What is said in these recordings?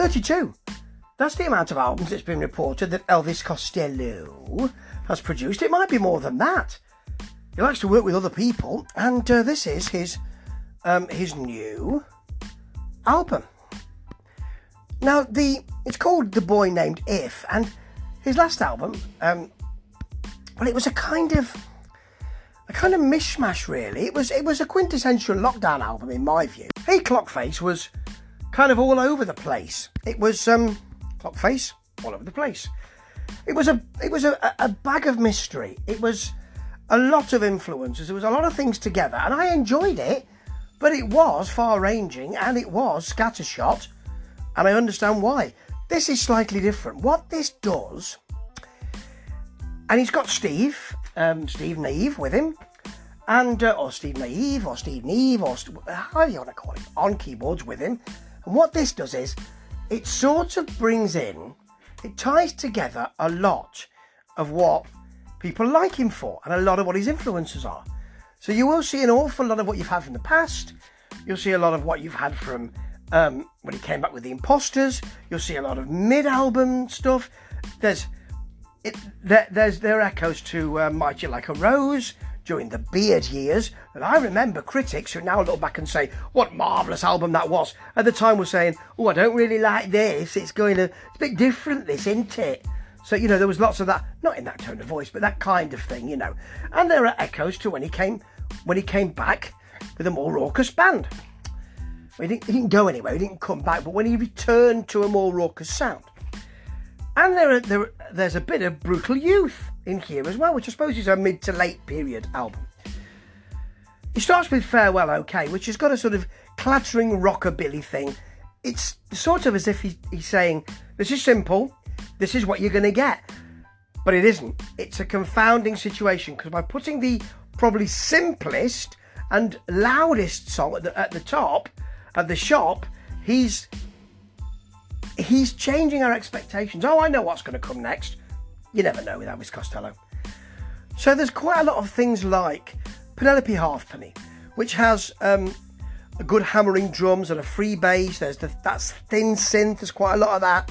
32. That's the amount of albums it's been reported that Elvis Costello has produced. It might be more than that. He likes to work with other people, and uh, this is his um, his new album. Now, the it's called The Boy Named If, and his last album, um, well, it was a kind of a kind of mishmash, really. It was it was a quintessential lockdown album, in my view. Hey Clockface was kind of all over the place. It was um, Clockface all over the place. It was a it was a, a bag of mystery. It was a lot of influences. There was a lot of things together, and I enjoyed it. But it was far ranging and it was scattershot, and I understand why. This is slightly different. What this does, and he's got Steve, um, Steve Naive with him, and uh, or Steve Naive or Steve Neve or how do you want to call him on keyboards with him. And what this does is it sort of brings in, it ties together a lot of what people like him for and a lot of what his influences are. So you will see an awful lot of what you've had from the past. You'll see a lot of what you've had from um, when he came back with the Imposters. You'll see a lot of mid-album stuff. There's it, there, there's there are echoes to uh, Mighty Like a Rose during the Beard years. And I remember critics who now look back and say, "What marvelous album that was!" At the time, were saying, "Oh, I don't really like this. It's going to it's a bit different, this, isn't it?" So, you know, there was lots of that, not in that tone of voice, but that kind of thing, you know. And there are echoes to when he came when he came back with a more raucous band. He didn't, he didn't go anywhere, he didn't come back, but when he returned to a more raucous sound. And there, are, there there's a bit of brutal youth in here as well, which I suppose is a mid to late period album. He starts with Farewell OK, which has got a sort of clattering rockabilly thing. It's sort of as if he, he's saying, This is simple, this is what you're going to get. But it isn't. It's a confounding situation because by putting the probably simplest and loudest song at the, at the top of the shop, he's he's changing our expectations. Oh, I know what's going to come next. You never know with Elvis Costello. So there's quite a lot of things like Penelope Halfpenny, which has um, a good hammering drums and a free bass. There's the, that's thin synth. There's quite a lot of that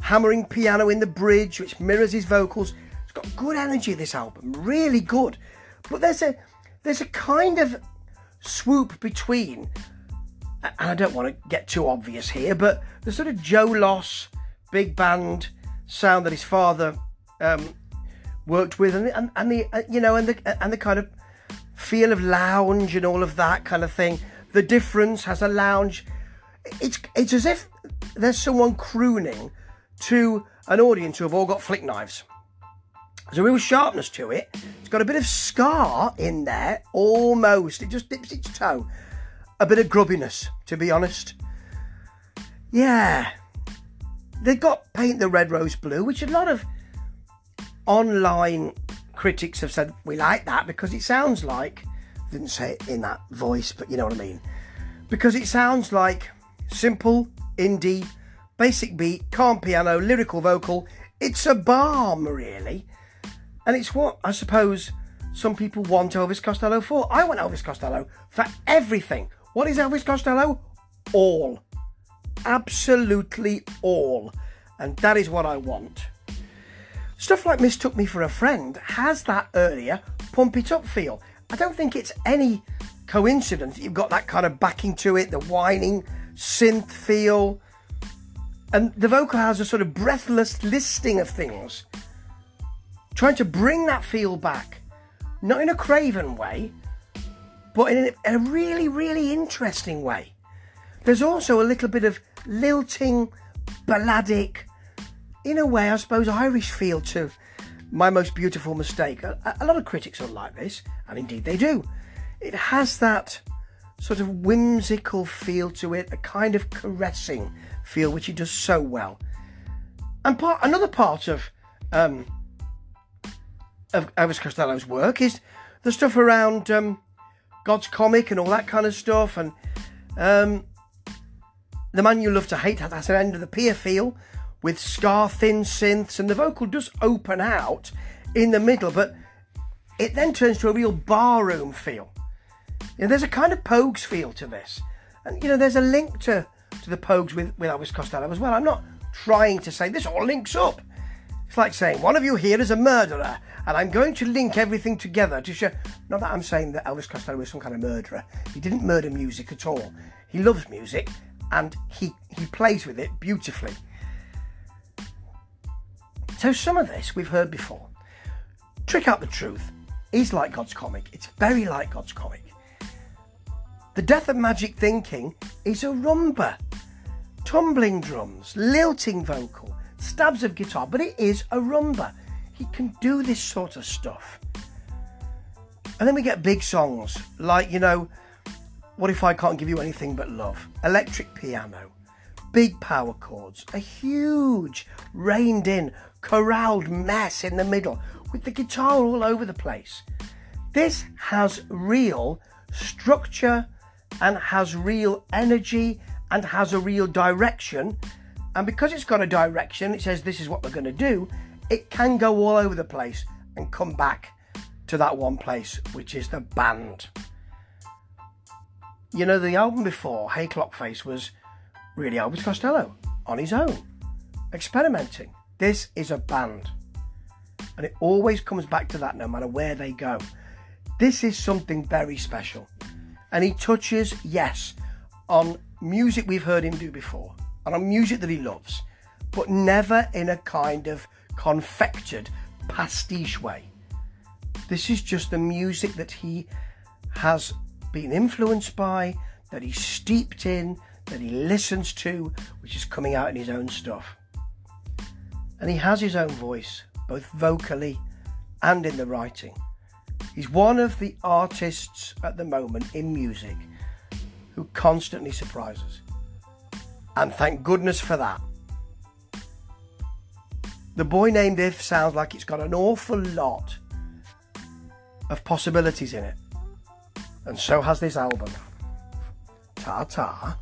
hammering piano in the bridge, which mirrors his vocals. It's got good energy. This album, really good. But there's a there's a kind of swoop between, and I don't want to get too obvious here, but the sort of Joe Loss big band sound that his father um, worked with, and, and, and the uh, you know and the and the kind of feel of lounge and all of that kind of thing. The difference has a lounge. It's it's as if there's someone crooning to an audience who have all got flick knives. There's a real sharpness to it. It's got a bit of ska in there, almost. It just dips its toe. A bit of grubbiness, to be honest. Yeah. They got Paint the Red Rose Blue, which a lot of online critics have said we like that because it sounds like, I didn't say it in that voice, but you know what I mean. Because it sounds like simple, indie, basic beat, calm piano, lyrical vocal. It's a balm, really. And it's what I suppose some people want Elvis Costello for. I want Elvis Costello for everything. What is Elvis Costello? All. Absolutely all. And that is what I want. Stuff like Mistook Me for a Friend has that earlier pump it up feel. I don't think it's any coincidence that you've got that kind of backing to it, the whining synth feel. And the vocal has a sort of breathless listing of things trying to bring that feel back, not in a craven way, but in a, really, really interesting way. There's also a little bit of lilting, balladic, in a way, I suppose, Irish feel to My Most Beautiful Mistake. A, a lot of critics are like this, and indeed they do. It has that sort of whimsical feel to it, a kind of caressing feel, which he does so well. And part, another part of um, of Elvis Costello's work is the stuff around um, God's comic and all that kind of stuff, and um, the man you love to hate has an end of the pier feel with ska thin synths, and the vocal does open out in the middle, but it then turns to a real barroom feel. There's a kind of Pogues feel to this, and you know, there's a link to to the Pogues with, with Elvis Costello as well. I'm not trying to say this all links up. It's like saying one of you here is a murderer, and I'm going to link everything together to show. Not that I'm saying that Elvis Costello is some kind of murderer. He didn't murder music at all. He loves music, and he he plays with it beautifully. So some of this we've heard before. Trick out the truth is like God's comic. It's very like God's comic. The death of magic thinking is a rumba. Tumbling drums, lilting vocal, stabs of guitar, but it is a rumba. He can do this sort of stuff. And then we get big songs like, you know, What If I Can't Give You Anything But Love, electric piano, big power chords, a huge, reined in, corralled mess in the middle with the guitar all over the place. This has real structure and has real energy and has a real direction. And because it's got a direction, it says this is what we're going to do, it can go all over the place and come back to that one place, which is the band. You know, the album before, Hey Clockface, was really Elvis Costello on his own, experimenting. This is a band. And it always comes back to that no matter where they go. This is something very special. And he touches, yes, on music we've heard him do before and on music that he loves, but never in a kind of confected pastiche way. This is just the music that he has been influenced by, that he's steeped in, that he listens to, which is coming out in his own stuff. And he has his own voice, both vocally and in the writing. He's one of the artists at the moment in music who constantly surprises. And thank goodness for that. The boy named If sounds like it's got an awful lot of possibilities in it. And so has this album. Ta ta.